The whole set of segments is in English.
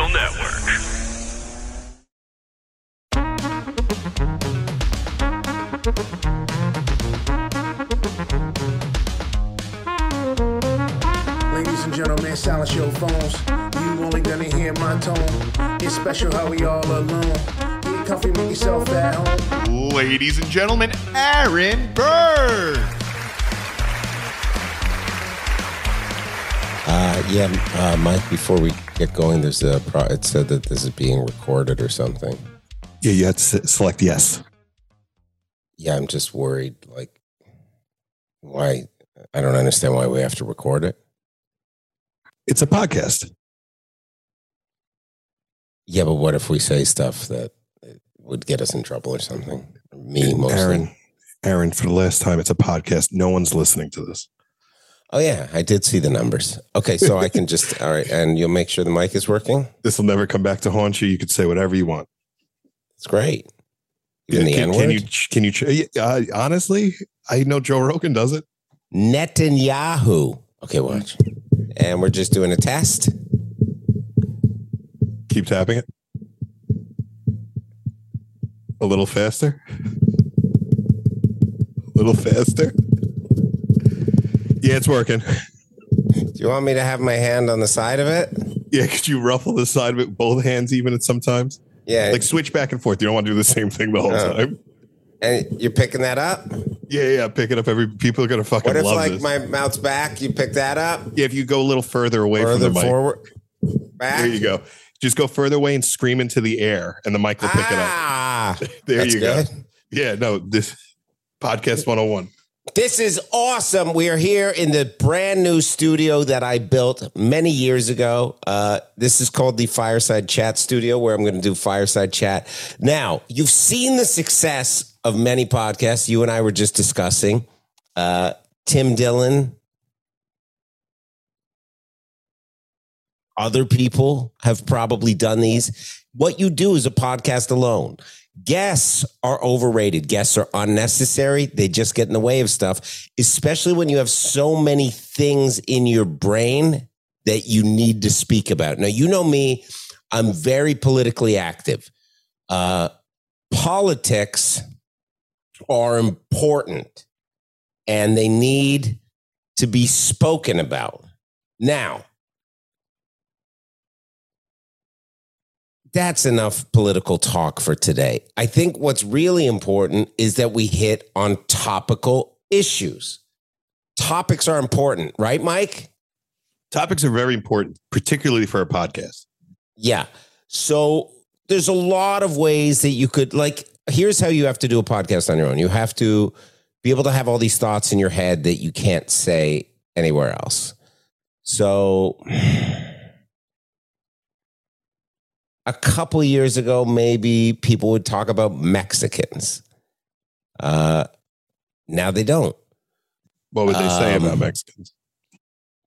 Gas Digital Network. Ladies and gentlemen, silence your phones. You only gonna hear my tone. It's special how we all alone. Get comfy, make yourself at home. Ladies and gentlemen, Aaron Berg. Uh, yeah, uh, Mike. Before we get going, there's a. Pro- it said that this is being recorded or something. Yeah, you have to select yes. Yeah, I'm just worried. Like, why? I don't understand why we have to record it. It's a podcast. Yeah, but what if we say stuff that would get us in trouble or something? Me mostly. Aaron, Aaron, for the last time, it's a podcast. No one's listening to this. Oh yeah, I did see the numbers. Okay, so I can just all right, and you'll make sure the mic is working. This will never come back to haunt you. You could say whatever you want. It's great. Even the can, N can you? Can you? Uh, honestly, I know Joe Rogan does it. Netanyahu. Okay, watch. And we're just doing a test. Keep tapping it. A little faster. A little faster. Yeah, it's working. Do you want me to have my hand on the side of it? Yeah, could you ruffle the side of it, both hands, even at sometimes? Yeah. Like switch back and forth. You don't want to do the same thing the whole Oh. time. And you're picking that up? Yeah, yeah. Pick it up. Every people are gonna fucking What if like this. my mouth's back, you pick that up? yeah, if you go a little further away Further from the mic, forward? Back? there you go. Just go further away and scream into the air, and the mic will pick Ah, it up. There that's you good. go. Yeah, no, this podcast 101. This is awesome. We are here in the brand new studio that I built many years ago. Uh, this is called the Fireside Chat Studio, where I'm going to do Fireside Chat. Now, you've seen the success of many podcasts. You and I were just discussing. Uh, Tim Dillon. Other people have probably done these. What you do is a podcast alone. Guests are overrated. Guests are unnecessary. They just get in the way of stuff, especially when you have so many things in your brain that you need to speak about. Now, you know me, I'm very politically active. Uh, politics are important and they need to be spoken about. Now, that's enough political talk for today. I think what's really important is that we hit on topical issues. Topics are important, right, Mike? Topics are very important, particularly for a podcast. Yeah. So there's a lot of ways that you could, like, here's how you have to do a podcast on your own. You have to be able to have all these thoughts in your head that you can't say anywhere else. So a couple years ago, maybe people would talk about Mexicans. Uh, now they don't. What would they say Um, about Mexicans?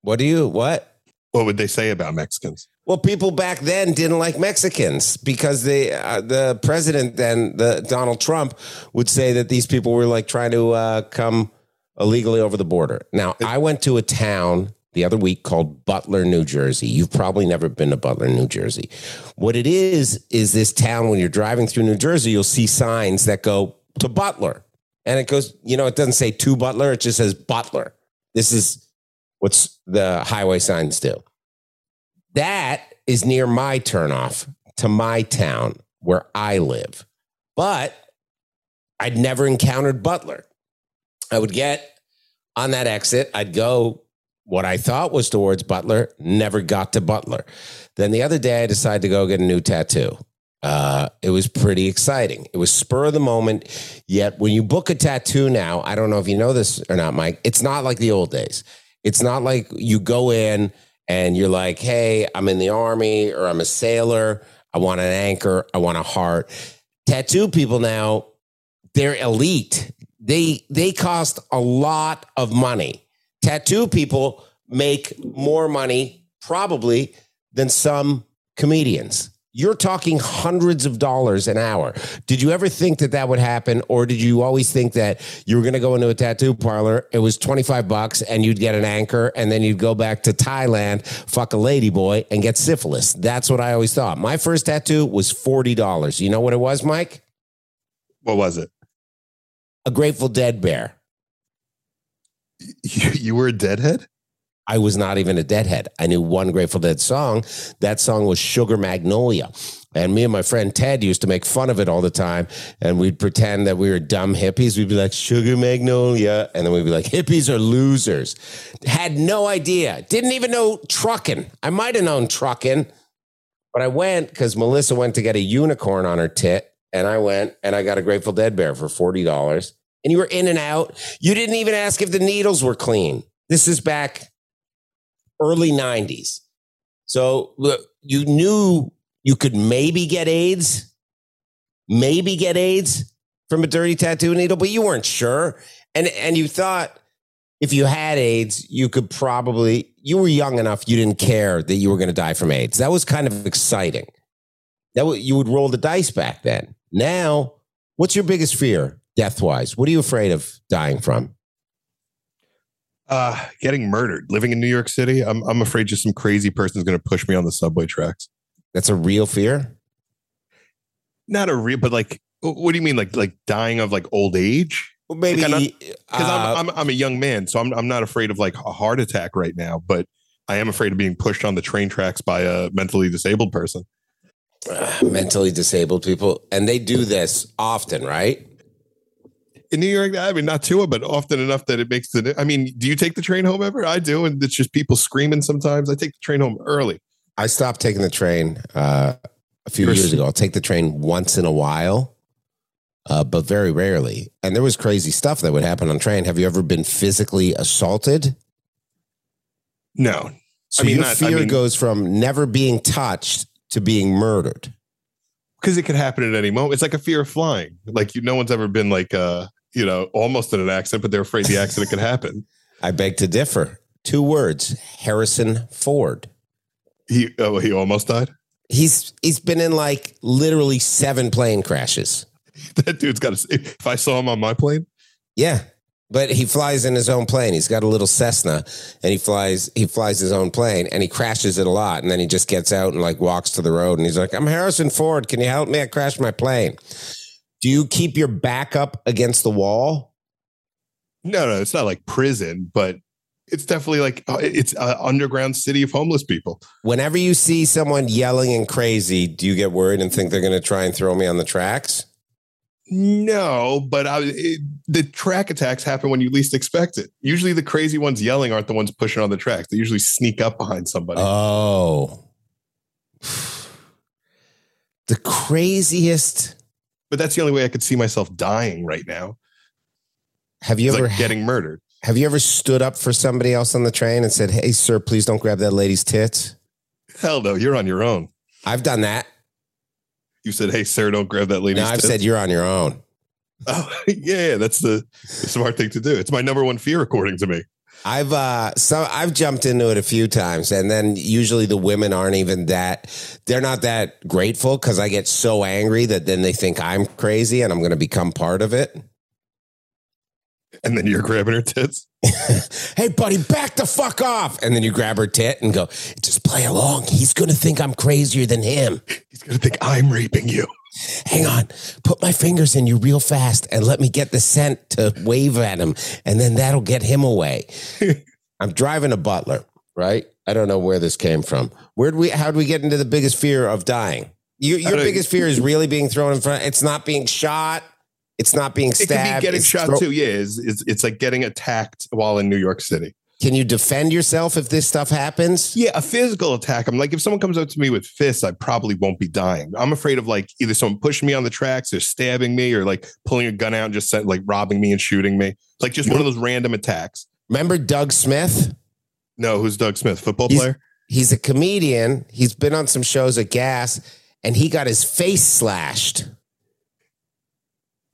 What do you, what? What would they say about Mexicans? Well, people back then didn't like Mexicans because they, uh, the president then, the Donald Trump, would say that these people were like trying to uh, come illegally over the border. Now, I went to a town the other week called Butler, New Jersey. You've probably never been to Butler, New Jersey. What it is is this town. When you're driving through New Jersey, you'll see signs that go to Butler, and it goes. You know, it doesn't say to Butler; it just says Butler. This is what's the highway signs do. That is near my turnoff to my town where I live. But I'd never encountered Butler. I would get on that exit, I'd go what I thought was towards Butler, never got to Butler. Then the other day, I decided to go get a new tattoo. Uh, it was pretty exciting. It was spur of the moment. Yet when you book a tattoo now, I don't know if you know this or not, Mike, it's not like the old days. It's not like you go in and you're like, hey, I'm in the army or I'm a sailor. I want an anchor. I want a heart. Tattoo people now, they're elite. They they cost a lot of money. Tattoo people make more money probably than some comedians. You're talking hundreds of dollars an hour. Did you ever think that that would happen? Or did you always think that you were going to go into a tattoo parlor? It was 25 bucks and you'd get an anchor and then you'd go back to Thailand, fuck a lady boy and get syphilis. That's what I always thought. My first tattoo was $40. You know what it was, Mike? What was it? A Grateful Dead bear. You, you were a deadhead? I was not even a deadhead. I knew one Grateful Dead song. That song was Sugar Magnolia. And me and my friend Ted used to make fun of it all the time. And we'd pretend that we were dumb hippies. We'd be like, Sugar Magnolia. And then we'd be like, hippies are losers. Had no idea. Didn't even know trucking. I might have known trucking, but I went because Melissa went to get a unicorn on her tit. And I went and I got a Grateful Dead bear for $40. And you were in and out. You didn't even ask if the needles were clean. This is back early 90s. So you knew you could maybe get AIDS, maybe get AIDS from a dirty tattoo needle, but you weren't sure. And and you thought if you had AIDS, you could probably you were young enough you didn't care that you were going to die from AIDS. That was kind of exciting. That w- you would roll the dice back then. Now, what's your biggest fear death wise? What are you afraid of dying from? Uh, getting murdered. Living in New York City, I'm I'm afraid just some crazy person's going to push me on the subway tracks. That's a real fear. Not a real, but like, what do you mean, like like dying of like old age? Well, maybe Like, I'm Because uh, I'm, I'm I'm a young man, so I'm I'm not afraid of like a heart attack right now, but I am afraid of being pushed on the train tracks by a mentally disabled person. mentally disabled people, and they do this often, right? In New York, I mean, not too, but often enough that it makes the. I mean, do you take the train home ever? I do, and it's just people screaming. Sometimes I take the train home early. I stopped taking the train uh, a few years ago. I'll take the train once in a while, uh, but very rarely. And there was crazy stuff that would happen on train. Have you ever been physically assaulted? No, So I mean, your not- I fear mean- goes from never being touched to being murdered. because it could happen at any moment. It's like a fear of flying. Like you, no one's ever been like, uh, you know, almost in an accident, but they're afraid the accident could happen. I beg to differ. Two words: Harrison Ford. He, oh, he almost died. He's he's been in like literally seven plane crashes. That dude's got to. If I saw him on my plane, Yeah. But he flies in his own plane. He's got a little Cessna and he flies he flies his own plane and he crashes it a lot and then he just gets out and like walks to the road and he's like, "I'm Harrison Ford. Can you help me? I crashed my plane." Do you keep your back up against the wall? no, no, it's not like prison, but it's definitely like uh, it's an underground city of homeless people. Whenever you see someone yelling and crazy, do you get worried and think they're going to try and throw me on the tracks? No, but I, it, the track attacks happen when you least expect it. Usually, the crazy ones yelling aren't the ones pushing on the tracks. They usually sneak up behind somebody. Oh. The craziest. But that's the only way I could see myself dying right now. Have you It's ever like getting murdered. Have you ever stood up for somebody else on the train and said, "Hey, sir, please don't grab that lady's tits"? Hell no, you're on your own. I've done that. You said, "Hey, sir, don't grab that lady's." Tits. No, I've tits." said you're on your own. Oh, yeah, that's the, the smart thing to do. It's my number one fear, according to me. I've uh, so I've jumped into it a few times, and then usually the women aren't even that. They're not that grateful because I get so angry that then they think I'm crazy and I'm going to become part of it. And then you're grabbing her tits. hey, buddy, back the fuck off! And then you grab her tit and go, just play along. He's going to think I'm crazier than him. He's gonna think I'm raping you. hang on, put my fingers in you real fast and let me get the scent to wave at him, and then that'll get him away. I'm driving a butler, right? I don't know where this came from. Where'd we, how'd we get into the biggest fear of dying? You, your uh, biggest fear is really being thrown in front. It's not being shot. It's not being stabbed. It could be getting shot too. Yeah, it's, it's it's like getting attacked while in New York City. Can you defend yourself if this stuff happens? Yeah, a physical attack. I'm like, if someone comes up to me with fists, I probably won't be dying. I'm afraid of like either someone pushing me on the tracks or stabbing me or like pulling a gun out and just like robbing me and shooting me. Like just one of those random attacks. Remember Doug Smith? No, who's Doug Smith? Football He's- player? he's a comedian. He's been on some shows at Gas, and he got his face slashed.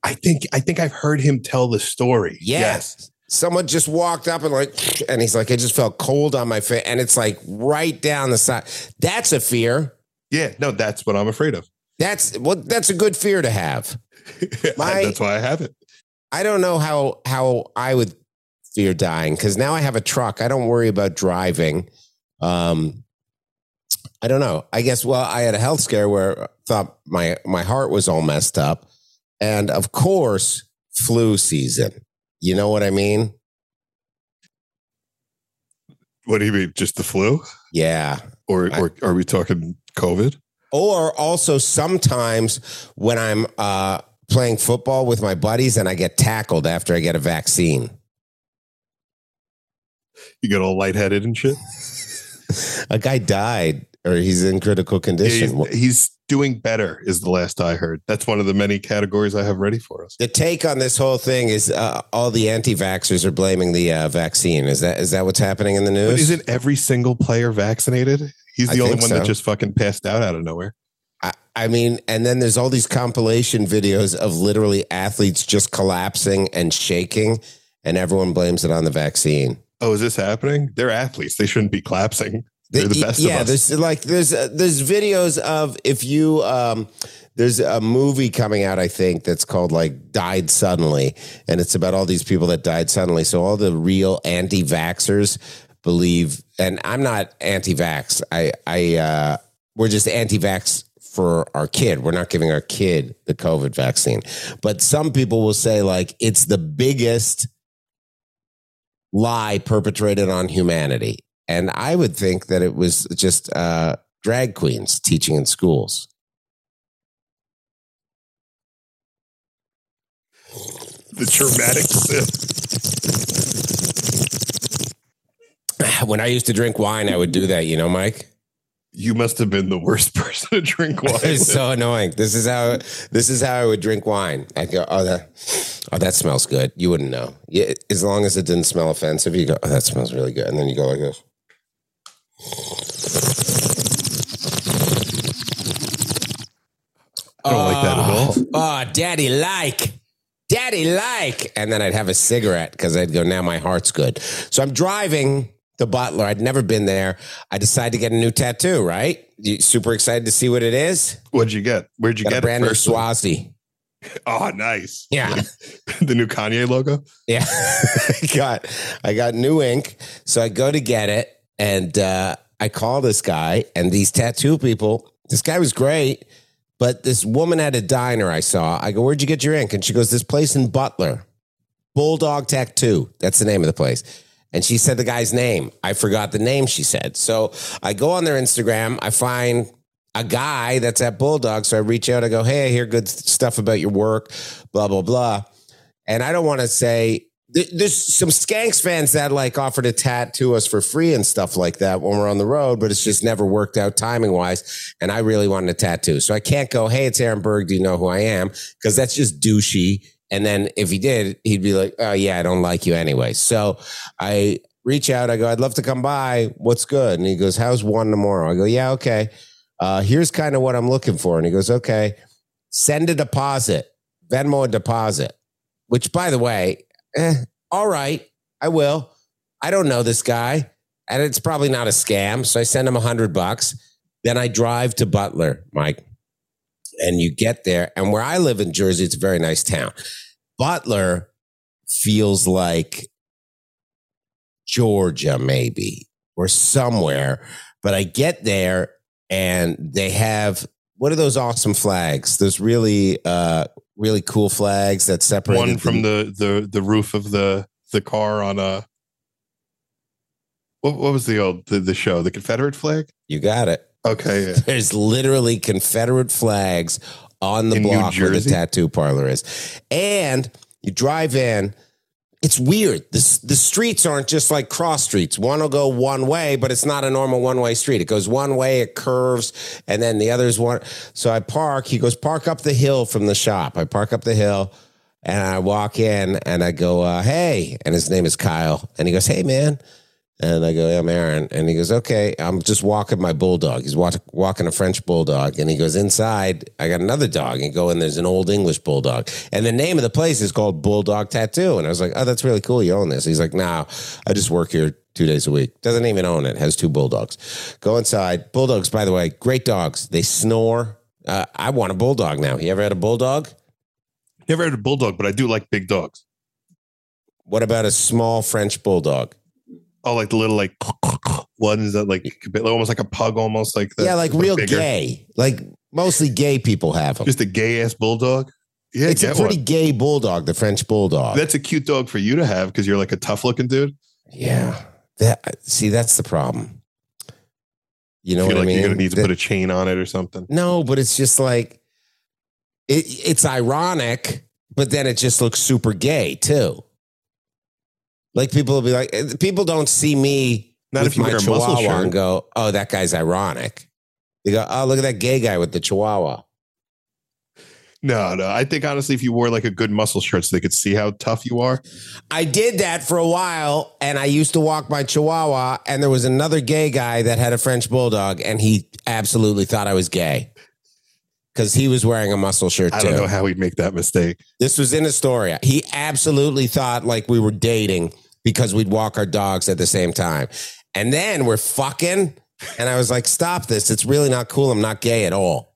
I think I think I've heard him tell the story. Yes. Someone just walked up and like, and he's like, I just felt cold on my face, and it's like right down the side. That's a fear. Yeah, no, that's what I'm afraid of. That's well, that's a good fear to have. My- that's why I have it. I don't know how how I would fear dying because now I have a truck. I don't worry about driving. Um, I don't know. I guess well, I had a health scare where I thought my my heart was all messed up, and of course, flu season. You know what I mean? What do you mean? Just the flu? Yeah. Or or are we talking COVID? Or also sometimes when I'm uh, playing football with my buddies and I get tackled after I get a vaccine. You get all lightheaded and shit. A guy died or he's in critical Yeah, condition. he's, he's doing better, is the last I heard. That's one of the many categories I have ready for us. the take on this whole thing is uh, all the anti-vaxxers are blaming the uh, vaccine. Is that is that what's happening in the But news? isn't every single player vaccinated? He's I the only one so. that just fucking passed out out of nowhere. I, I mean, and then there's all these compilation videos of literally athletes just collapsing and shaking, and everyone blames it on the vaccine. Oh, is this happening? They're athletes. They shouldn't be collapsing. They're the best yeah, there's like there's uh, there's videos of if you um there's a movie coming out I think that's called like Died Suddenly and it's about all these people that died suddenly. So all the real anti-vaxxers believe and I'm not anti-vax. I I uh we're just anti-vax for our kid. We're not giving our kid the COVID vaccine. But some people will say like it's the biggest lie perpetrated on humanity. And I would think that it was just uh, drag queens teaching in schools. the traumatic sip. When I used to drink wine, I would do that, you know, Mike. You must have been the worst person to drink wine. It's so annoying. This is how this is how I would drink wine. I go, oh that, oh that smells good. You wouldn't know. Yeah, as long as it didn't smell offensive, you go, oh that smells really good, and then you go like this. I don't like that at all. Oh, oh, daddy like. Daddy like. And then I'd have a cigarette because I'd go, now my heart's good. So I'm driving the Butler. I'd never been there. I decided to get a new tattoo, right? You super excited to see what it is? What'd you get? Where'd you Got a get brand it new? Swazi. Oh, nice. Yeah. the new Kanye logo. Yeah. I got I got new ink. So I go to get it and uh, I call this guy and these tattoo people. This guy was great, but this woman at a diner I saw. I go, Where'd you get your ink? And she goes, This place in Butler. Bulldog Tattoo. That's the name of the place. And she said the guy's name. I forgot the name she said. So I go on their Instagram. I find a guy that's at Bulldog. So I reach out. I go, Hey, I hear good stuff about your work, blah, blah, blah. And I don't want to say there's some Skanks fans that like offer to tattoo us for free and stuff like that when we're on the road, but it's just never worked out timing wise. And I really wanted a tattoo. So I can't go, Hey, it's Aaron Berg. Do you know who I am? Because that's just douchey. And then if he did, he'd be like, Oh, yeah, I don't like you anyway. So I reach out. I go, I'd love to come by. What's good? And he goes, How's one tomorrow? I go, Yeah, okay. Uh, here's kind of what I'm looking for. And he goes, Okay, send a deposit, Venmo a deposit which by the way, eh, all right, I will. I don't know this guy, and it's probably not a scam. So I send him a hundred bucks. Then I drive to Butler, Mike, and you get there. And where I live in Jersey, it's a very nice town. Butler feels like Georgia, maybe, or somewhere. But I get there and they have what are those awesome flags? Those really uh really cool flags that separate One from the the the roof of the the car on a. What, what was the old the, the show? The Confederate flag. You got it. Okay, yeah. There's literally Confederate flags on the In block where the tattoo parlor is. And you drive in, it's weird. The, the streets aren't just like cross streets. One will go one way, but it's not a normal one way street. It goes one way, it curves, and then the other's one. So I park. He goes, Park up the hill from the shop. I park up the hill and I walk in and I go, uh, Hey. And his name is Kyle. And he goes, Hey, man. And I go, yeah, I'm Aaron. And he goes, okay, I'm just walking my bulldog. He's walk, walking a French bulldog. And he goes, inside, I got another dog. And go, and there's an old English bulldog. And the name of the place is called Bulldog Tattoo. And I was like, oh, that's really cool. You own this. He's like, no, I just work here two days a week. Doesn't even own it. Has two bulldogs. Go inside. Bulldogs, by the way, great dogs. They snore. Uh, I want a bulldog now. You ever had a bulldog? Never had a bulldog, but I do like big dogs. What about a small French bulldog? Oh, like the little like ones that like almost like a pug, almost like that. yeah, like real bigger. gay. Like mostly gay people have them. Just a gay ass bulldog. Yeah, it's a pretty one. gay bulldog, the French bulldog. That's a cute dog for you to have because you're like a tough looking dude. yeah. That see, that's the problem. You know feel what like I mean? you're gonna need to That- put a chain on it or something. no, but it's just like it, it's ironic, but then it just looks super gay too. Like people will be like, eh, people don't see me Not with if you my wear a muscle chihuahua shirt. and go, "Oh, that guy's ironic." They go, "Oh, look at that gay guy with the chihuahua." No, no. I think honestly, if you wore like a good muscle shirt so they could see how tough you are, I did that for a while, and I used to walk my Chihuahua, and there was another gay guy that had a French bulldog, and he absolutely thought I was gay because he was wearing a muscle shirt Too. I don't know how he'd make that mistake. This was in Astoria. He absolutely thought like we were dating because we'd walk our dogs at the same time, and then we're fucking, and I was like, "Stop this! It's really not cool. I'm not gay at all."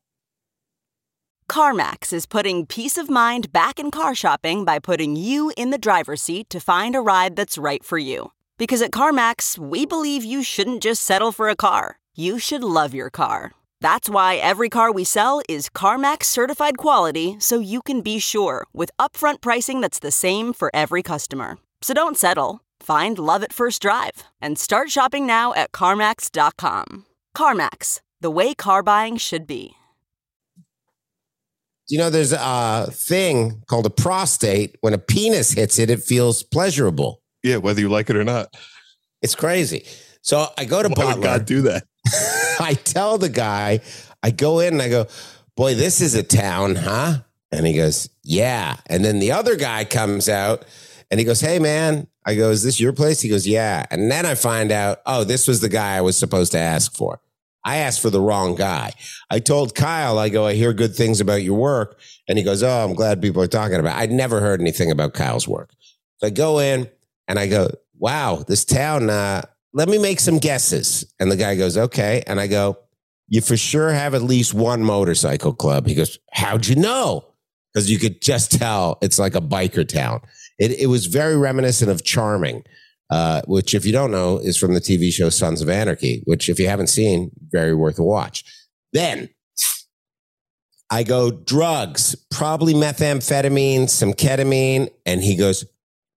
CarMax is putting peace of mind back in car shopping by putting you in the driver's seat to find a ride that's right for you. Because at CarMax, we believe you shouldn't just settle for a car, you should love your car. That's why every car we sell is CarMax certified quality so you can be sure with upfront pricing that's the same for every customer. So don't settle. Find love at first drive and start shopping now at CarMax.com. CarMax, the way car buying should be. You know, there's a thing called a prostate. When a penis hits it, it feels pleasurable. Yeah, whether you like it or not. It's crazy. So I go to Why Butler. would God do that? I tell the guy, I go in and I go, boy, this is a town, huh? And he goes, yeah. And then the other guy comes out and he goes, hey, man. I go, is this your place? He goes, yeah. And then I find out, oh, this was the guy I was supposed to ask for. I asked for the wrong guy. I told Kyle, I go, I hear good things about your work. And he goes, oh, I'm glad people are talking about it. I'd never heard anything about Kyle's work. So I go in and I go, wow, this town, uh, let me make some guesses. And the guy goes, okay. And I go, you for sure have at least one motorcycle club. He goes, how'd you know? Because you could just tell it's like a biker town. It, it was very reminiscent of Charming, uh, which, if you don't know, is from the TV show Sons of Anarchy, which, if you haven't seen, very worth a watch. Then I go, drugs, probably methamphetamine, some ketamine. And he goes,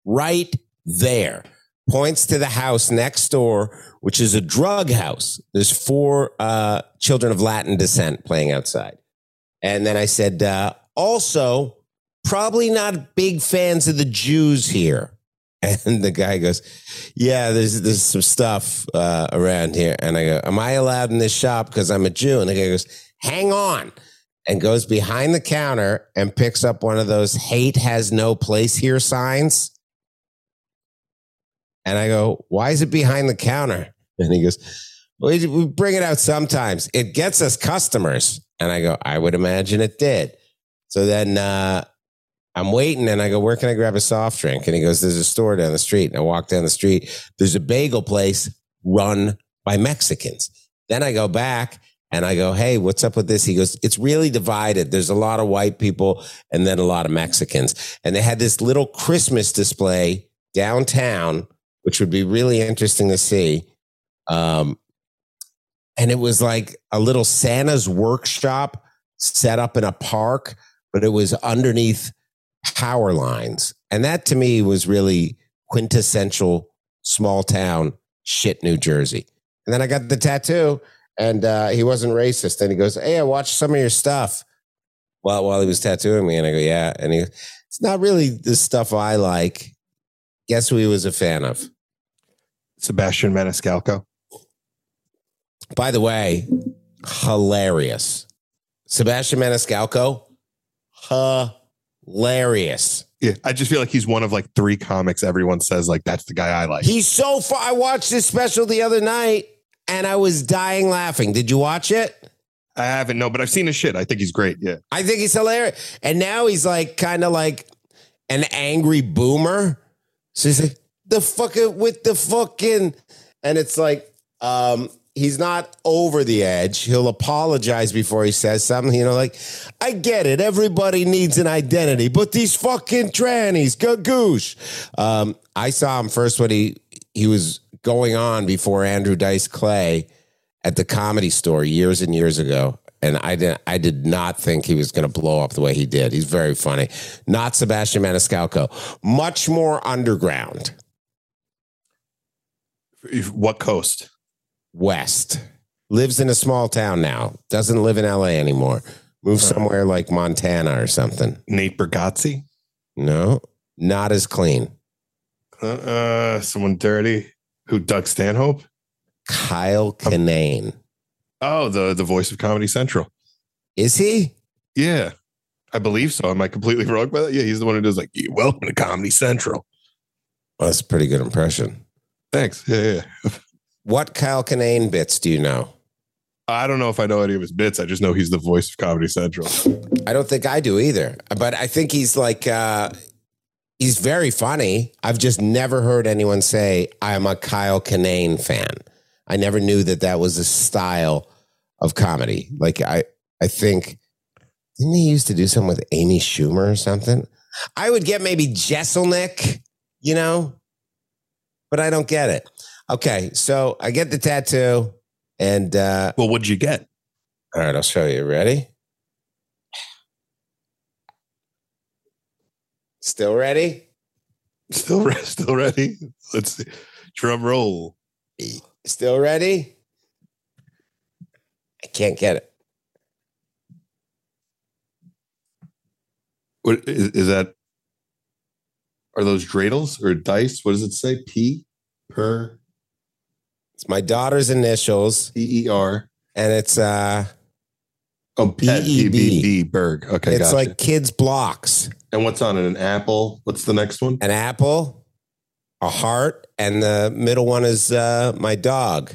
right there. Points to the house next door, which is a drug house. There's four uh, children of Latin descent playing outside. And then I said, uh, also, probably not big fans of the Jews here. And the guy goes, Yeah, there's there's some stuff uh, around here. And I go, Am I allowed in this shop because I'm a Jew? And the guy goes, Hang on. And goes behind the counter and picks up one of those hate has no place here signs. And I go, Why is it behind the counter? And he goes, We, we bring it out sometimes. It gets us customers. And I go, I would imagine it did. So then uh, I'm waiting and I go, Where can I grab a soft drink? And he goes, There's a store down the street. And I walk down the street. There's a bagel place run by Mexicans. Then I go back and I go, Hey, what's up with this? He goes, It's really divided. There's a lot of white people and then a lot of Mexicans. And they had this little Christmas display downtown, which would be really interesting to see. Um, and it was like a little Santa's workshop set up in a park, but it was underneath power lines. And that to me was really quintessential small town shit, New Jersey. And then I got the tattoo and uh, he wasn't racist. And he goes, Hey, I watched some of your stuff while, while he was tattooing me. And I go, Yeah. And he it's not really the stuff I like. Guess who he was a fan of? Sebastian Maniscalco. By the way, hilarious. Sebastian Maniscalco, hilarious. Yeah, I just feel like he's one of like three comics everyone says like that's the guy I like. He's so far. I watched this special the other night and I was dying laughing. Did you watch it? I haven't no, but I've seen his shit. I think he's great. Yeah. I think he's hilarious. And now he's like kind of like an angry boomer. So he's like, the fucking with the fucking and it's like um he's not over the edge. He'll apologize before he says something, you know, like, I get it. Everybody needs an identity, but these fucking trannies, gagoosh. Um, I saw him first when he he was going on before Andrew Dice Clay at the comedy store years and years ago. And I did I did not think he was going to blow up the way he did. He's very funny. Not Sebastian Maniscalco. Much more underground. What coast? West. Lives in a small town now. Doesn't live in LA anymore. Moved somewhere like Montana or something. Nate Bargatze? No, not as clean. Uh, uh someone dirty. Who Doug Stanhope? Kyle Kinane. Oh, the the voice of Comedy Central. Is he? Yeah. I believe so. Am I completely wrong by that? Yeah, he's the one who does like welcome to Comedy Central. Well, that's a pretty good impression. Thanks. Yeah, yeah. What Kyle Kinane bits do you know? I don't know if I know any of his bits. I just know he's the voice of Comedy Central. I don't think I do either. But I think he's like uh he's very funny. I've just never heard anyone say I'm a Kyle Kinane fan. I never knew that that was a style of comedy. Like I I think didn't he used to do something with Amy Schumer or something? I would get maybe Jeselnik, you know, but I don't get it. Okay, so I get the tattoo, and uh, well, what'd you get? All right, I'll show you. Ready? Still ready? Still, re- still ready? Let's see. Drum roll. Still ready? I can't get it. What is, is that? Are those dreidels or dice? What does it say? P per It's my daughter's initials, P E R. and it's uh, Oh, B-E-B. Berg. Okay, it's gotcha. like kids blocks. and what's on it? An apple. What's the next one? An apple, a heart, and the middle one is uh, my dog.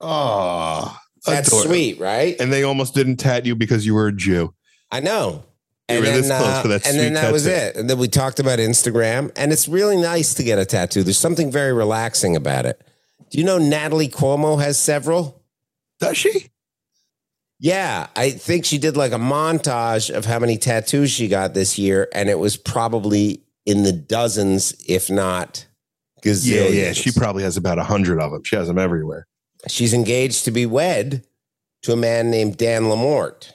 Oh, That's adorable. sweet, right? And they almost didn't tat you because you were a Jew. I know. You And then, this close uh, for that and then that was it. And then we talked about Instagram, and it's really nice to get a tattoo. There's something very relaxing about it. Do you know Natalie Cuomo has several? Does she? Yeah, I think she did like a montage of how many tattoos she got this year, and it was probably in the dozens, if not Yeah, gazillions. yeah. She probably has about a hundred of them. She has them everywhere. She's engaged to be wed to a man named Dan Lamort,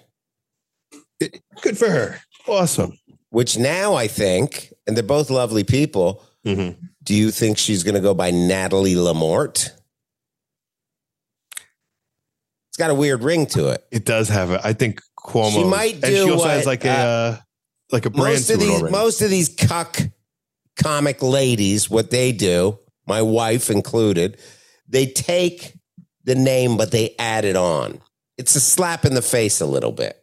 Good for her. Awesome. which now I think, and they're both lovely people. Mhm. Do you think she's going to go by Natalie Lamort? It's got a weird ring to it. It does have a. I think Cuomo. She might and she do also has like a uh, like a brand Most of it these, most of these cuck comic ladies, what they do, my wife included, they take the name but they add it on. It's a slap in the face a little bit.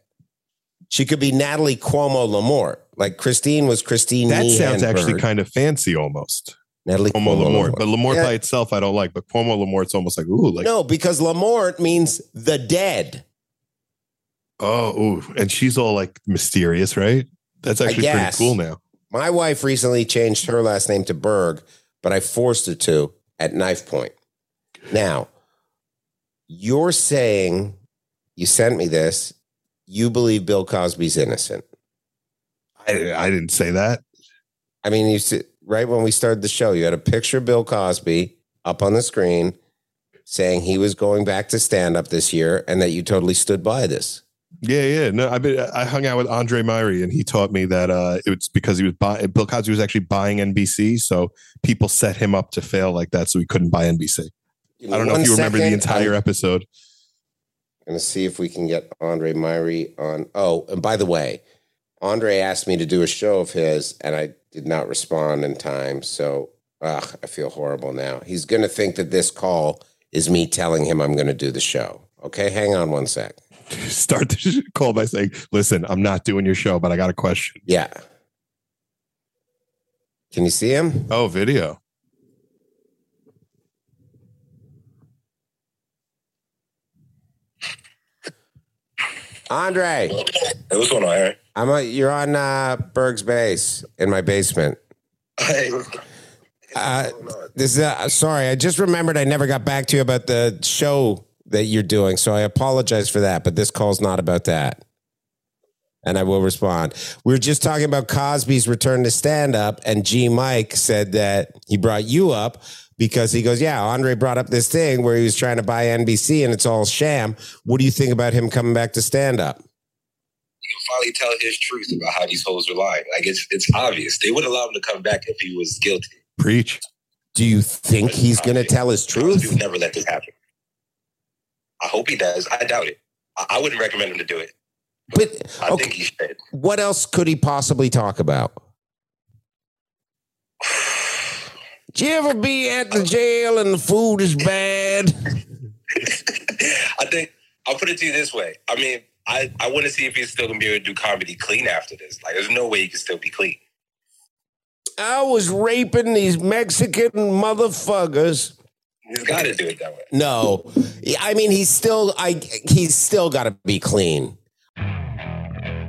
She could be Natalie Cuomo Lamort, like Christine was Christine. that Meehan sounds actually Bird. kind of fancy almost. Natalie Cuomo Lamort, but Lamort Yeah. by itself I don't like. But Cuomo Lamort's almost like ooh, like no, because Lamort means the dead. oh, ooh, and she's all like mysterious, right? That's actually pretty cool now. My wife recently changed her last name to Berg, but I forced her to at knife point. Now, you're saying you sent me this. You believe Bill Cosby's innocent. I, I didn't say that. I mean, you see, right when we started the show, you had a picture of Bill Cosby up on the screen saying he was going back to stand up this year and that you totally stood by this. Yeah, yeah. No, I been I hung out with Andre Myrie, and he taught me that uh, was because he was buying. Bill Cosby was actually buying NBC, so people set him up to fail like that, so he couldn't buy NBC. I don't know if you remember the entire episode. Going to see if we can get Andre Myrie on. Oh, and by the way, Andre asked me to do a show of his, and I did not respond in time. So ugh, I feel horrible now. He's going to think that this call is me telling him I'm going to do the show. Okay, hang on one sec. Start the call by saying, "Listen, I'm not doing your show, but I got a question." Yeah. Can you see him? Oh, video. Andre, Hey, what's going on, Aaron? I'm a, you're on uh, Berg's base in my basement. Hey, Uh, this is uh, sorry. I just remembered I never got back to you about the show that you're doing, so I apologize for that. But this call's not about that, and I will respond. We were just talking about Cosby's return to stand up, and G. Mike said that he brought you up because he goes, "Yeah, Andre brought up this thing where he was trying to buy NBC, and it's all sham. What do you think about him coming back to stand up?" you can finally tell his truth about how these hoes are lying. Like it's it's obvious. They would allow him to come back if he was guilty. Preach. Do you think he's going to tell his truth? would never let this happen. I hope he does. I doubt it. I, I wouldn't recommend him to do it. But I okay, think he should. what else could he possibly talk about? Do you ever be at the jail and the food is bad? I think I'll put it to you this way. I mean, I, I want to see if he's still gonna be able to do comedy clean after this. Like, there's no way he can still be clean. I was raping these Mexican motherfuckers. He's got to do it that way. No, I mean he's still I he's still got to be clean.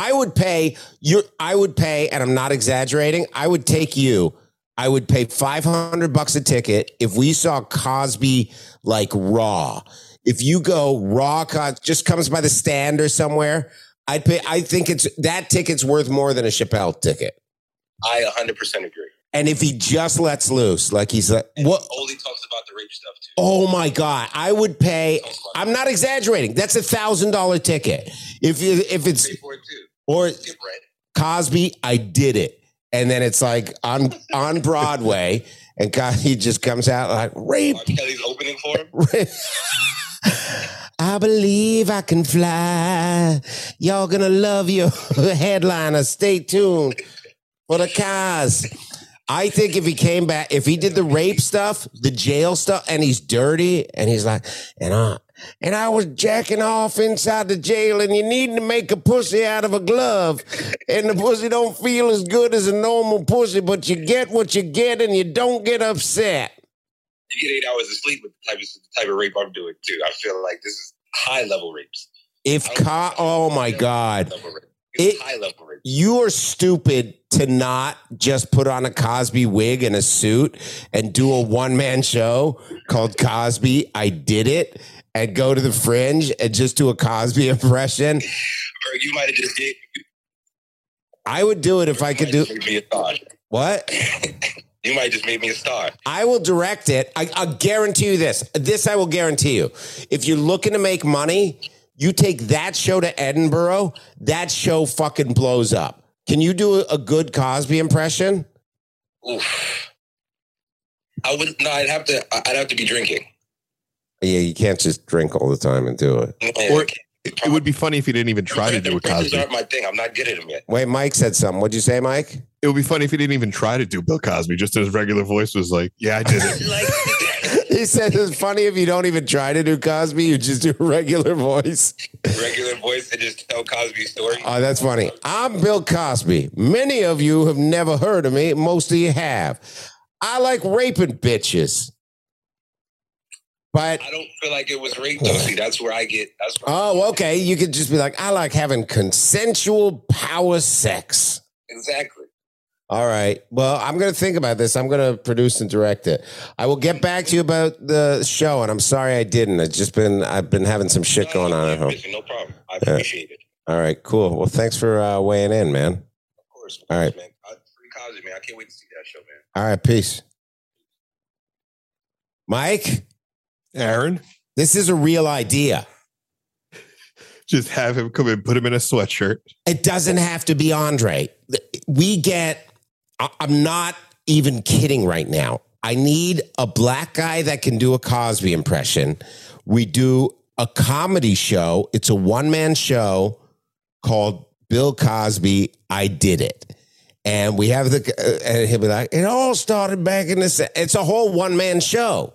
I would pay you. I would pay, and I'm not exaggerating. I would take you. I would pay 500 bucks a ticket if we saw Cosby like raw. If you go raw, just comes by the stand or somewhere. I'd pay. I think it's that ticket's worth more than a Chappelle ticket. I 100% agree. And if he just lets loose, like he's like, what? Only talks about the rape stuff too. Oh my God. I would pay. I'm not exaggerating. That's a thousand dollar ticket. If you, if it's, it too. Or Cosby, I did it. And then it's like on, on Broadway and he just comes out like rape. R. Kelly's opening for him. I believe I can fly. Y'all gonna love your headliner. Stay tuned for the cars. I think if he came back, if he did the rape stuff, the jail stuff, and he's dirty, and he's like, and I and I was jacking off inside the jail, and you need to make a pussy out of a glove, and the pussy don't feel as good as a normal pussy, but you get what you get, and you don't get upset. You get eight hours of sleep with the type of the type of rape I'm doing too. I feel like this is high level rapes. If Co- oh my god, It's It- high level rape. you are stupid to not just put on a Cosby wig and a suit and do a one man show called Cosby. I did it. And go to the fringe and just do a Cosby impression. Or you might have just gave I would do it if I could do made me a star. what? You might just made me a star. I will direct it. I, I'll guarantee you this. This I will guarantee you. If you're looking to make money, you take that show to Edinburgh, that show fucking blows up. Can you do a, a good Cosby impression? Oof. I would no. I'd have to. I'd have to be drinking. Yeah, you can't just drink all the time and do it. Or it, it would be funny if he didn't even try to do a Cosby. aren't my thing. I'm not good at them yet. Wait, Mike said something. What'd you say, Mike? It would be funny if he didn't even try to do Bill Cosby. Just his regular voice was like, "Yeah, I did it." Like He says it's funny if you don't even try to do Cosby, you just do a regular voice. regular voice and just tell Cosby story. Oh, that's funny. I'm Bill Cosby. Many of you have never heard of me. Most of you have. I like raping bitches. But I don't feel like it was rape that's where I get. That's where oh, okay. You could just be like, I like having consensual power sex. exactly. All right. Well, I'm going to think about this. I'm going to produce and direct it. I will get back to you about the show, and I'm sorry I didn't. It's just been I've been having some shit going on at home. No problem. I appreciate it. All right, cool. Well, thanks for uh, weighing in, man. Of course. Of All course, right. man. I, free Cosby, man. I can't wait to see that show, man. All right, peace. Mike, Aaron, this is a real idea. just have him come in, put him in a sweatshirt. It doesn't have to be Andre. We get, I- I'm not even kidding right now. I need a black guy that can do a Cosby impression. We do a comedy show. It's a one man show called Bill Cosby. I did it. And we have the, uh, and he'll be like, it all started back in the, it's a whole one man show.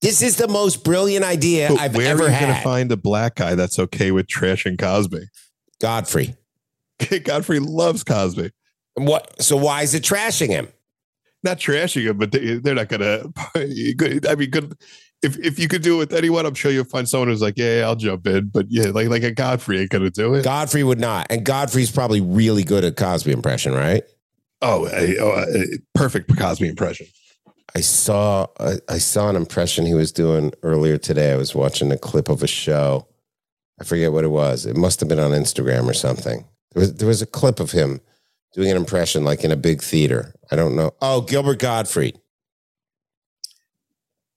This is the most brilliant idea But I've where ever are you going to find a black guy that's okay with trashing Cosby? Godfrey. Godfrey loves Cosby. What? So why is it trashing him? Not trashing him, but they, they're not to. I mean, good. If if you could do it with anyone, I'm sure you'll find someone who's like, yeah, I'll jump in. But yeah, like like a Godfrey ain't to do it. Godfrey would not. And Godfrey's probably really good at Cosby impression, right? Oh, a, oh, a perfect Cosby impression. I saw I, I saw an impression he was doing earlier today. I was watching a clip of a show. I forget what it was. It must have been on Instagram or something. There was there was a clip of him doing an impression like in a big theater. I don't know. Oh, Gilbert Gottfried.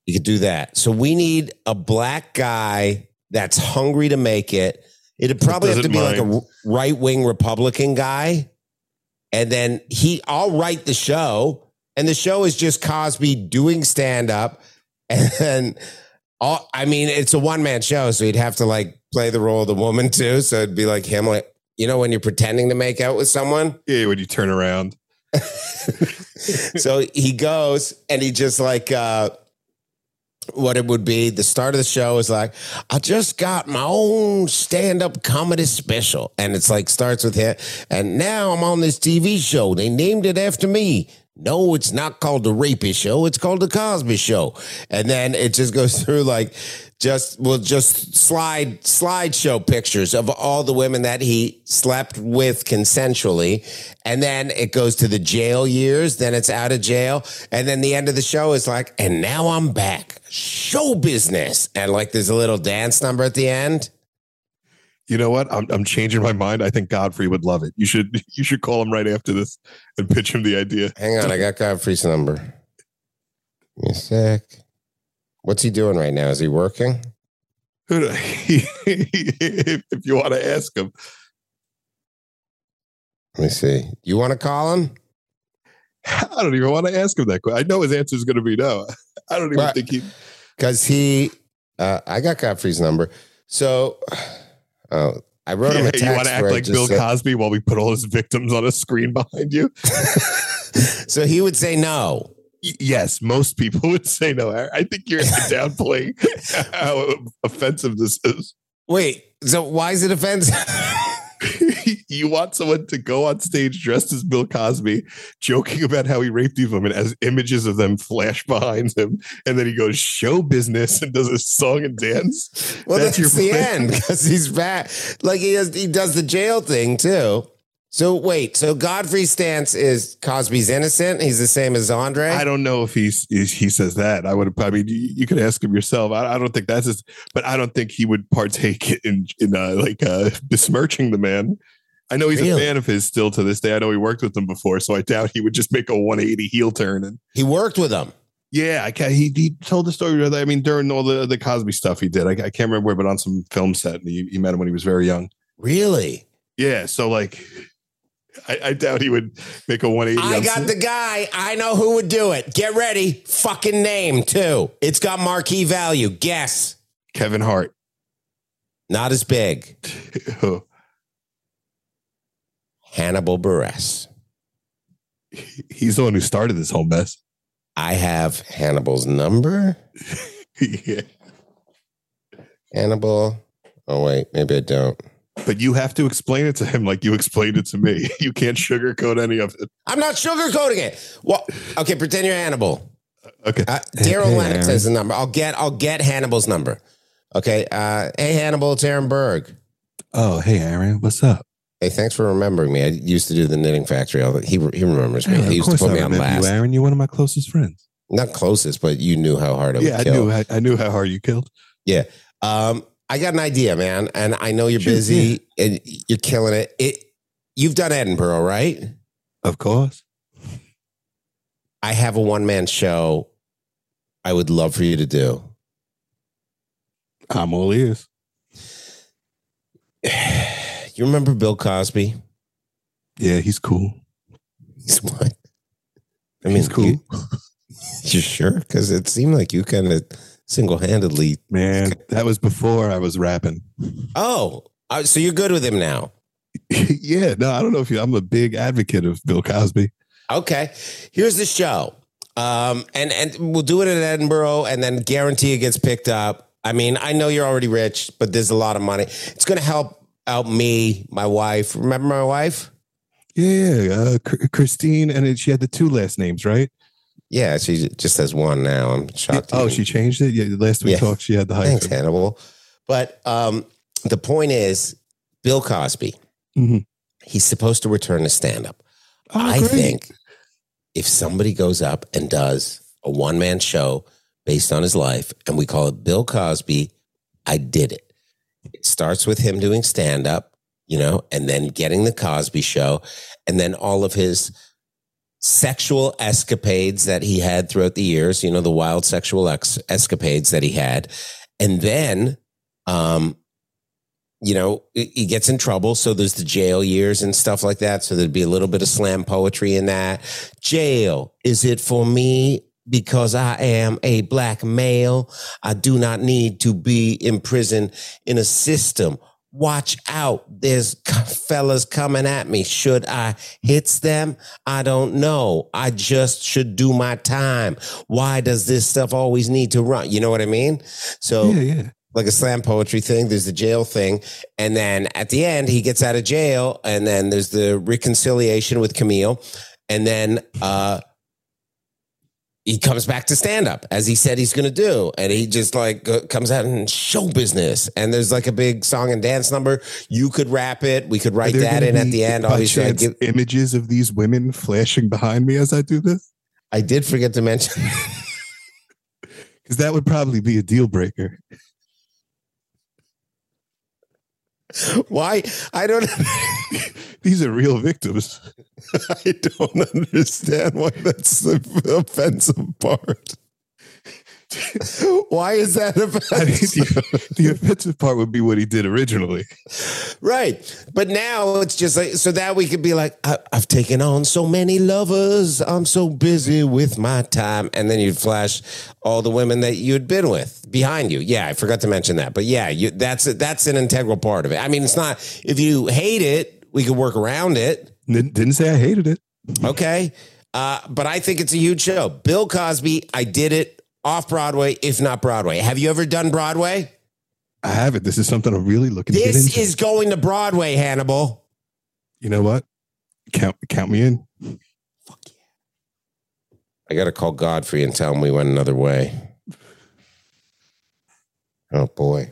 You could do that. So we need a black guy that's hungry to make it. It'd probably have to be like a right wing Republican guy. And then he, I'll write the show, and the show is just Cosby doing stand up. And then, all, I mean, it's a one man show, so he'd have to like play the role of the woman too. So it'd be like him, like, you know, when you're pretending to make out with someone. Yeah, when you turn around. so he goes and he just like uh what it would be the start of the show is like i just got my own stand-up comedy special and it's like starts with him and now i'm on this tv show they named it after me no it's not called the rapist show. It's called the cosby show. And then it just goes through like just we'll just slide slideshow pictures of all the women that he slept with consensually. And then it goes to the jail years. Then it's out of jail. And then the end of the show is like and now i'm back. Show business. And like there's a little dance number at the end You know what? I'm I'm changing my mind. I think Godfrey would love it. You should you should call him right after this and pitch him the idea. hang on i got godfrey's number Give me a sec what's he doing right now is he working Who if, if you want to ask him, let me see you want to call him I don't even want to ask him that question. I know his answer is going to be no. I don't even Right. think he. because he uh, i got godfrey's number so oh i wrote him a text you want to act like Bill said- Cosby while we put all his victims on a screen behind you? so he would say no yes, most people would say no. I I think you're downplaying how offensive this is. wait so why is it offensive you want someone to go on stage dressed as Bill Cosby, joking about how he raped these women as images of them flash behind him, and then he goes show business and does a song and dance. Well, that's, your the plan? end because he's back. Like he does, he does the jail thing too. So wait, so Godfrey's stance is Cosby's innocent. He's the same as Andre. I don't know if he's he he says that. I would. I mean, you, you could ask him yourself. I, I don't think that's his, but I don't think he would partake in in uh, like uh, besmirching the man. I know he's Really? a fan of his still to this day. I know he worked with them before, so I doubt he would just make a 180 heel turn. And he worked with him. yeah, I can't, he he told the story. I mean, during all the the Cosby stuff he did, I, I can't remember where, but on some film set, and he, he met him when he was very young. Really? Yeah, so like, I, I doubt he would make a 180. I got the guy. I know who would do it. Get ready. Fucking name too. It's got marquee value. Guess. Kevin Hart. Not as big. Hannibal Buress. He's the one who started this whole mess. I have Hannibal's number. yeah. Hannibal. Oh wait, maybe I don't. But you have to explain it to him like you explained it to me. You can't sugarcoat any of it. I'm not sugarcoating it. Well, okay, pretend you're Hannibal. Okay. Uh, Daryl Hey, Lennox Aaron. has the number. I'll get I'll get Hannibal's number. Okay. Uh, hey Hannibal, it's Aaron Berg. Oh, hey, Aaron, what's up? Hey, thanks for remembering me. I used to do the knitting factory. All he he remembers me. Yeah, he used to put I me on remember last. You, Aaron, you're one of my closest friends. Not closest, but you knew how hard I would yeah, I kill. knew I, I knew how hard you killed. Yeah. Um, I got an idea, man, and I know you're busy and you're killing it. It you've done Edinburgh, right? Of course. I have a one man show. I would love for you to do. I'm all ears. You remember Bill Cosby? Yeah, he's cool. He's what? I mean, He's cool. You, you sure? Because it seemed like you kind of single handedly. Man, that was before I was rapping. Oh, so you're good with him now? yeah, no, I don't know if you. I'm a big advocate of Bill Cosby. Okay, here's the show, um, and and we'll do it in Edinburgh, and then guarantee it gets picked up. I mean, I know you're already rich, but there's a lot of money. It's going to help out me, my wife. Remember my wife? Yeah, yeah, uh, Christine, and it, she had the two last names, right? Yeah, she just has one now. I'm shocked. Oh, you- she changed it. Yeah, last week we Yeah. talked, she had the Thanks, hyphen. Hannibal. But um, the point is, Bill Cosby. Mhm. He's supposed to return to stand up. Oh, I great. think if somebody goes up and does a one man show based on his life, and we call it Bill Cosby, I did it. It starts with him doing stand up, you know, and then getting the Cosby show, and then all of his sexual escapades that he had throughout the years, you know, the wild sexual ex- escapades that he had. And then, um, you know, he he gets in trouble. So there's the jail years and stuff like that. So there'd be a little bit of slam poetry in that. Jail, is it for me? Because I am a black male. I do not need to be in prison in a system. Watch out. There's fellas coming at me. Should I hits them? I don't know. I just should do my time. Why does this stuff always need to run? You know what I mean? So Yeah, yeah. like a slam poetry thing. There's the jail thing. And then at the end, he gets out of jail. And then there's the reconciliation with Camille. And then uh, he comes back to stand up as he said he's going to do. And he just like go- comes out in show business. And there's like a big song and dance number. You could rap it. We could write that in at the end. I, give, images of these women flashing behind me as I do this, I did forget to mention. because that would probably be a deal breaker. Why? I don't. These are real victims. I don't understand why that's the offensive part. why is that I mean, offensive? the, the offensive part would be what he did originally. right. But now it's just like, so that we could be like, I, I've taken on so many lovers. I'm so busy with my time. And then you'd flash all the women that you'd been with behind you. Yeah, I forgot to mention that. But yeah, you, that's, that's an integral part of it. I mean, it's not, if you hate it, we could work around it. Didn't didn't say I hated it. Okay. Uh, but I think it's a huge show. Bill Cosby, I did it off Broadway, if not Broadway. Have you ever done Broadway? I haven't. This is something I'm really looking to get This is going to Broadway, Hannibal. you know what? Count count me in. Fuck yeah. I got to call Godfrey and tell him we went another way. Oh, boy.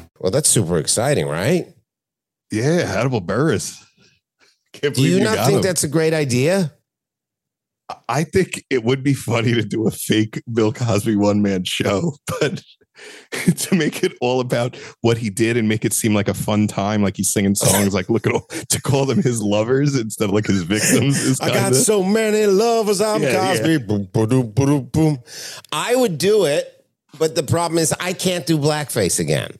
Well, that's super exciting, right? Yeah, Hannibal Buress. Can't Do believe you not think him. that's a great idea? I think it would be funny to do a fake Bill Cosby one man show, but to make it all about what he did and make it seem like a fun time, like he's singing songs, like look at all to call them his lovers instead of like his victims. Is I got so many lovers, I'm Yeah, Cosby. Boom, boom, boom, boom. I would do it, but the problem is I can't do blackface again.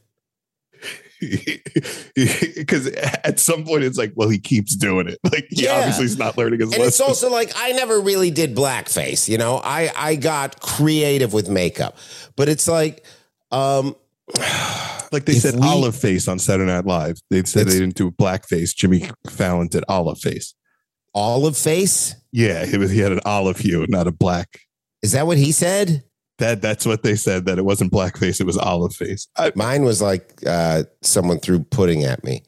because at some point it's like, well, he keeps doing it. Like, he Yeah. obviously he's not learning his And lesson. it's also like I never really did blackface, you know. I I got creative with makeup, but it's like um like they said we- olive face on Saturday Night Live. They said they didn't do blackface. Jimmy Fallon did olive face. olive face. Yeah, he was he had an olive hue, not a black. Is that what he said? That that's what they said. That it wasn't blackface, it was olive face. I, Mine was like uh, someone threw pudding at me.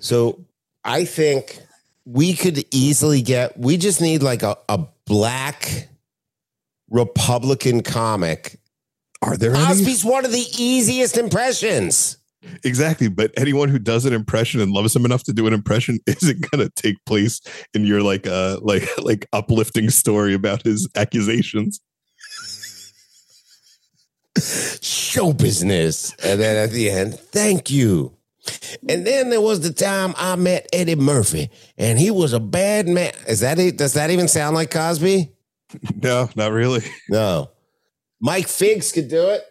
So I think we could easily get. We just need like a, a black Republican comic. are there any? Cosby's one of the easiest impressions. Exactly. But anyone who does an impression and loves him enough to do an impression isn't gonna take place in your like uh like like uplifting story about his accusations. Show business. And then at the end, thank you. And then there was the time I met Eddie Murphy, and he was a bad man. Is that it? Does that even sound like Cosby? No, not really. No. Mike Figs could do it.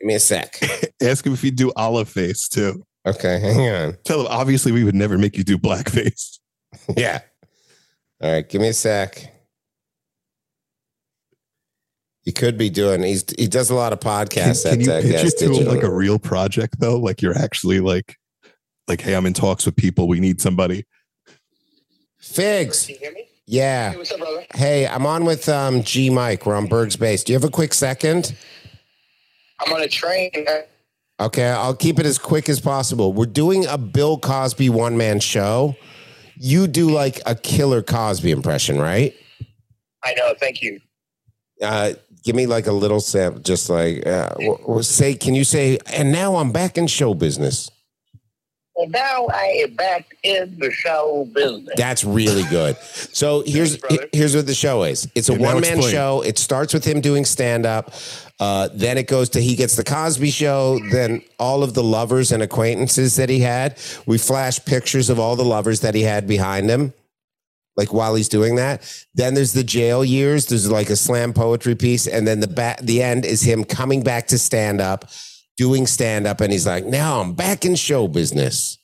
Give me a sec. Ask him if he'd do olive face too. Okay, hang on. Tell him obviously we would never make you do blackface. Yeah. All right, give me a sec. He could be doing. He's he does a lot of podcasts. can you at, uh, pitch it to him like a real project though? Like you're actually like like, hey, I'm in talks with people. We need somebody. Figs? Can you hear me? Yeah. Hey, what's up, brother? Hey, I'm on with um, G Mike. We're on Berg's base. Do you have a quick second? I'm on a train. Okay, I'll keep it as quick as possible. We're doing a Bill Cosby one man show. You do like a killer Cosby impression, right? I know. Thank you. Uh, give me like a little sample, just like uh, w- w- say. Can you say? And now I'm back in show business. Well, now I am back in the show business. That's really good. So here's Thanks, here's what the show is. It's a Yeah, one man show. It starts with him doing stand up. Uh, then it goes to he gets the Cosby Show. Then all of the lovers and acquaintances that he had. We flash pictures of all the lovers that he had behind him, like while he's doing that. Then there's the jail years. There's like a slam poetry piece, and then the ba- the end is him coming back to stand up, doing stand up, and he's like, "Now I'm back in show business."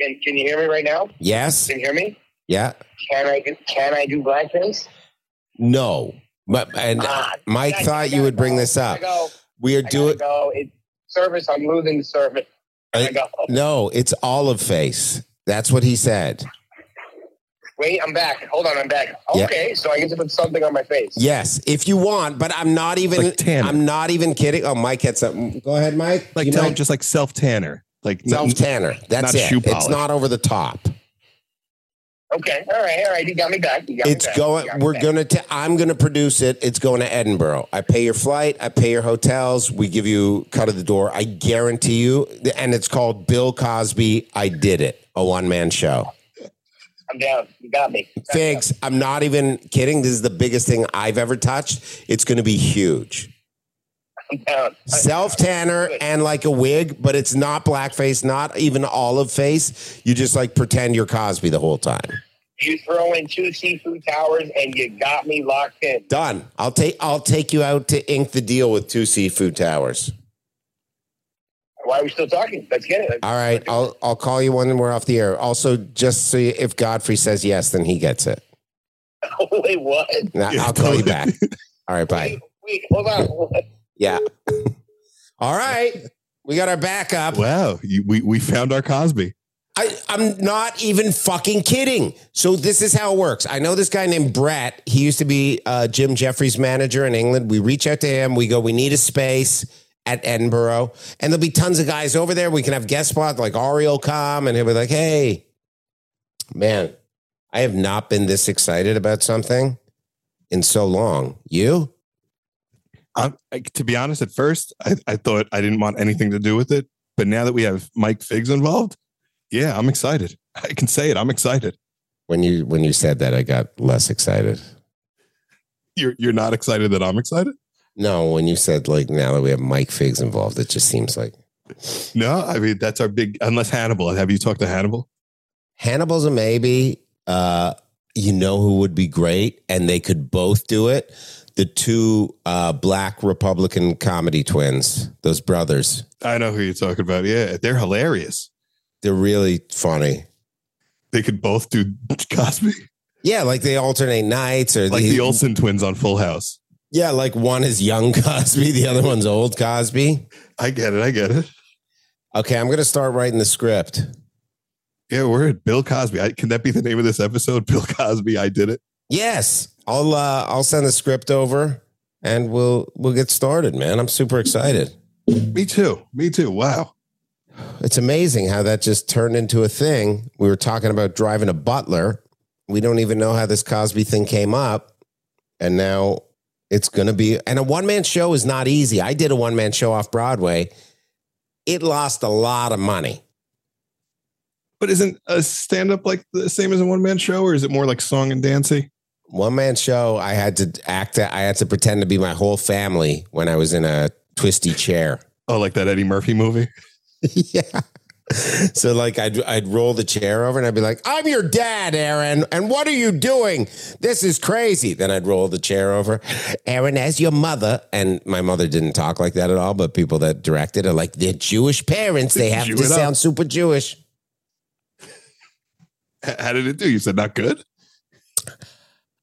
Can Can you hear me right now? Yes. Can you hear me? Yeah. Can I do Can I do blackface? No. But and Ah, Mike I- I thought you would bring this up. go. We are doing go. Service. I'm losing the service. I go. no, it's olive face. That's what he said. Wait, I'm back. Hold on, I'm back. Yeah. Okay, so I get to put something on my face. Yes, if you want, but I'm not even. Like tanner. I'm not even kidding. Oh, Mike had something. Go ahead, Mike. Like you tell might- him just like self tanner. Like self tanner. That's not it. shoe It's not over the top. Okay, all right, all right. You got me back. You got me It's back. going. You got We're back. gonna. i I'm gonna produce it. It's going to Edinburgh. I pay your flight. I pay your hotels. We give you cut of the door. I guarantee you. And it's called Bill Cosby. I did it. A one man show. I'm down. You got me. Figs. I'm not even kidding. This is the biggest thing I've ever touched. It's going to be huge. I'm down. Self tanner and like a wig, but it's not blackface, not even olive face. You just like pretend you're Cosby the whole time. You throw in two seafood towers and you got me locked in. Done. I'll take. I'll take you out to ink the deal with two seafood towers. Why are we still talking? Let's get it. All right. I'll I'll call you when we're off the air. Also, just so if Godfrey says yes, then he gets it. Wait, what? Now, Yeah, I'll call you back. All right. Bye. Wait, wait, hold on. What? Yeah. All right. We got our backup. Wow, you, we we found our Cosby. I, I'm not even fucking kidding. So this is how it works. I know this guy named Brett. He used to be uh, Jim Jeffries' manager in England. We reach out to him. We go, we need a space at Edinburgh, and there'll be tons of guys over there. We can have guest spots like Ari will come, and he'll be like, "Hey, man, I have not been this excited about something in so long. You? Um, I, to be honest, at first I, I thought I didn't want anything to do with it, but now that we have Mike Figs involved, yeah, I'm excited. I can say it. I'm excited. When you when you said that, I got less excited. You're you're not excited that I'm excited? No, when you said like now that we have Mike Figs involved, it just seems like No, I mean that's our big. Unless Hannibal, have you talked to Hannibal? Hannibal's a maybe. Uh, you know who would be great, and they could both do it. The two uh, black Republican comedy twins, those brothers. I know who you're talking about. Yeah, they're hilarious. They're really funny. They could both do Cosby, Yeah, like they alternate nights, or like the Olsen twins on Full House. Yeah, like one is young Cosby, the other one's old Cosby. I get it. I get it. Okay, I'm gonna start writing the script. Yeah, we're at Bill Cosby. I, can that be the name of this episode? Bill Cosby. I did it. Yes, I'll uh, I'll send the script over, and we'll we'll get started, man. I'm super excited. Me too. Me too. Wow. It's amazing how that just turned into a thing. We were talking about driving a butler. We don't even know how this Cosby thing came up. And now it's going to be, and a one man show is not easy. I did a one man show off Broadway. it lost a lot of money. But isn't a stand up like the same as a one man show, or is it more like song and dancing? One man show, I had to act, I had to pretend to be my whole family when I was in a twisty chair. Oh, like that Eddie Murphy movie? yeah. So like I'd I'd roll the chair over and I'd be like, "I'm your dad, Aaron, and what are you doing? This is crazy." Then I'd roll the chair over, Aaron, as your mother, and my mother didn't talk like that at all. But people that directed are like, they're Jewish parents; they have Jew to it up. sound super Jewish. How did it do? You said not good.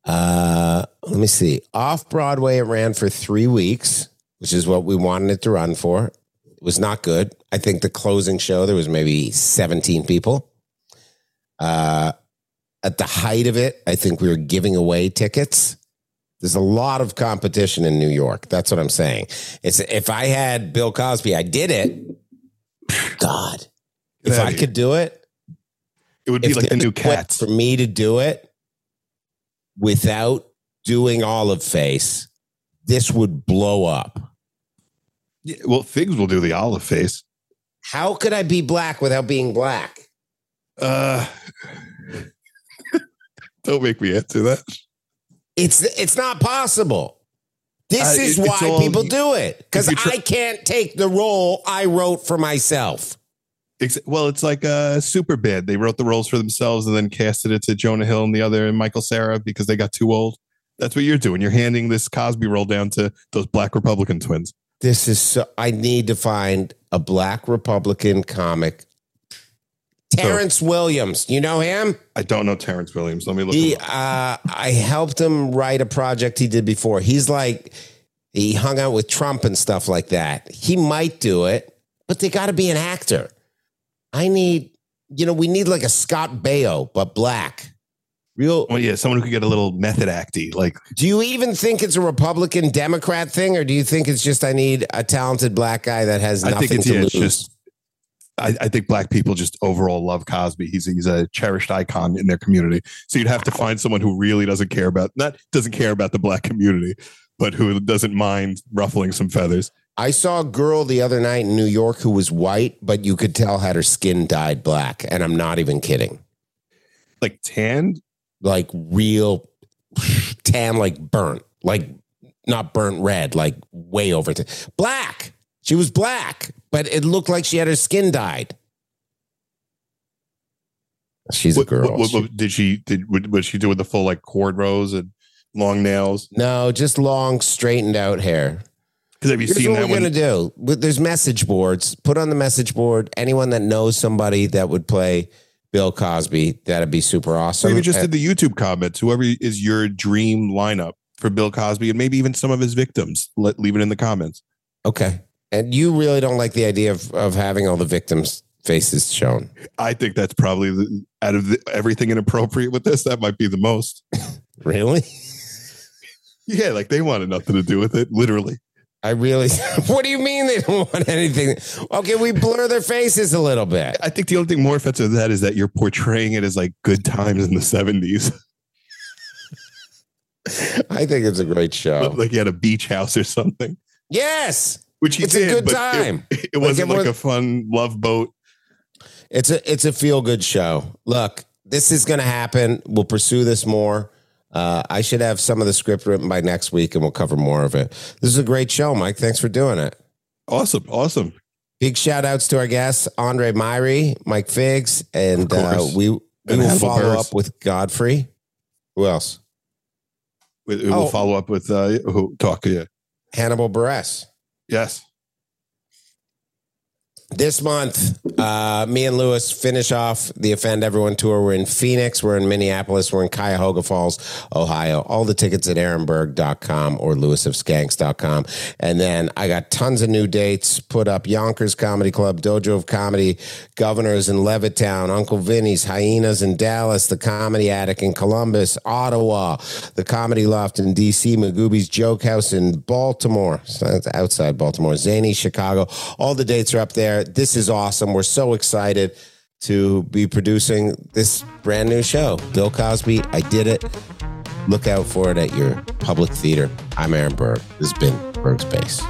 Uh, let me see. Off Broadway, it ran for three weeks, which is what we wanted it to run for. It was not good. I think the closing show there was maybe 17 people. Uh, at the height of it, I think we were giving away tickets. There's a lot of competition in New York. That's what I'm saying. It's if I had Bill Cosby, I did it. God, if I could do it, It would be like the new cats. for me to do it without doing olive face, this would blow up. Yeah, well, Figs will do the olive face. How could I be black without being black? Uh, don't make me answer that. It's it's not possible. This Uh, is it- why all- people do it because try- I can't take the role I wrote for myself. Well, it's like a Superbad. They wrote the roles for themselves and then casted it to Jonah Hill and the other and Michael Cera because they got too old. That's what you're doing. You're handing this Cosby role down to those black Republican twins. This is so. I need to find a black Republican comic. Terrence Williams, you know him? I don't know Terrence Williams. Let me look. He, uh, I helped him write a project he did before. He's like, he hung out with Trump and stuff like that. He might do it, but they got to be an actor. I need, you know, we need like a Scott Baio, but black. Real. Well, yeah, someone who could get a little method acty. Like, Do you even think it's a Republican Democrat thing, or do you think it's just I need a talented black guy that has I think it's, to yeah, lose? it's just. I, I think black people just overall love Cosby. He's he's a cherished icon in their community. So you'd have to find someone who really doesn't care about not doesn't care about the black community, but who doesn't mind ruffling some feathers. I saw a girl the other night in New York who was white, but you could tell had her skin dyed black, and I'm not even kidding. Like tanned, like real tan, like burnt, like not burnt red, like way over to black. She was black, but it looked like she had her skin dyed. She's a girl. what- what- what- did she did what was she doing the full like cornrows and long nails? no, just long, straightened out hair. Because have you Here's seen what that we're one? gonna do. There's message boards. Put on the message board. Anyone that knows somebody that would play Bill Cosby, that'd be super awesome. Maybe just in the YouTube comments, whoever is your dream lineup for Bill Cosby, and maybe even some of his victims. Let leave it in the comments. okay. And you really don't like the idea of, of having all the victims' faces shown. I think that's probably the, out of the, everything inappropriate with this. That might be the most. Really? Yeah, like they wanted nothing to do with it. Literally, I really. What do you mean they don't want anything? Okay, we blur their faces a little bit. I think the only thing more offensive than that is that you're portraying it as like good times in the seventies, I think it's a great show. like you had a beach house or something. Yes, Which he It's a good but it- time. It, Like wasn't like everyone- a fun love boat. it's a it's a feel good show. Look, this is going to happen. We'll pursue this more. Uh, I should have some of the script written by next week, and we'll cover more of it. This is a great show, Mike. Thanks for doing it. Awesome, awesome. Big shout outs to our guests, Andre Myrie, Mike Figs, and uh, we we And will follow Buress. up with Godfrey. Who else? We, we will Oh. follow up with uh, who talk. Yeah, Hannibal Buress. yes. This month, uh, me and Lewis finish off the Offend Everyone tour. We're in Phoenix, we're in Minneapolis, we're in Cuyahoga Falls, Ohio. All the tickets at aaronberg.com or lewisofskanks.com. And then I got tons of new dates put up Yonkers Comedy Club, Dojo of Comedy, Governors in Levittown, Uncle Vinny's, Hyenas in Dallas, the Comedy Attic in Columbus, Ottawa, the Comedy Loft in DC, Magooby's Joke House in Baltimore, outside Baltimore, Zany, Chicago. All the dates are up there. This is awesome. We're so excited to be producing this brand new show. Bill Cosby, I did it. Look out for it at your public theater. I'm Aaron Berg. This has been Berg's Base.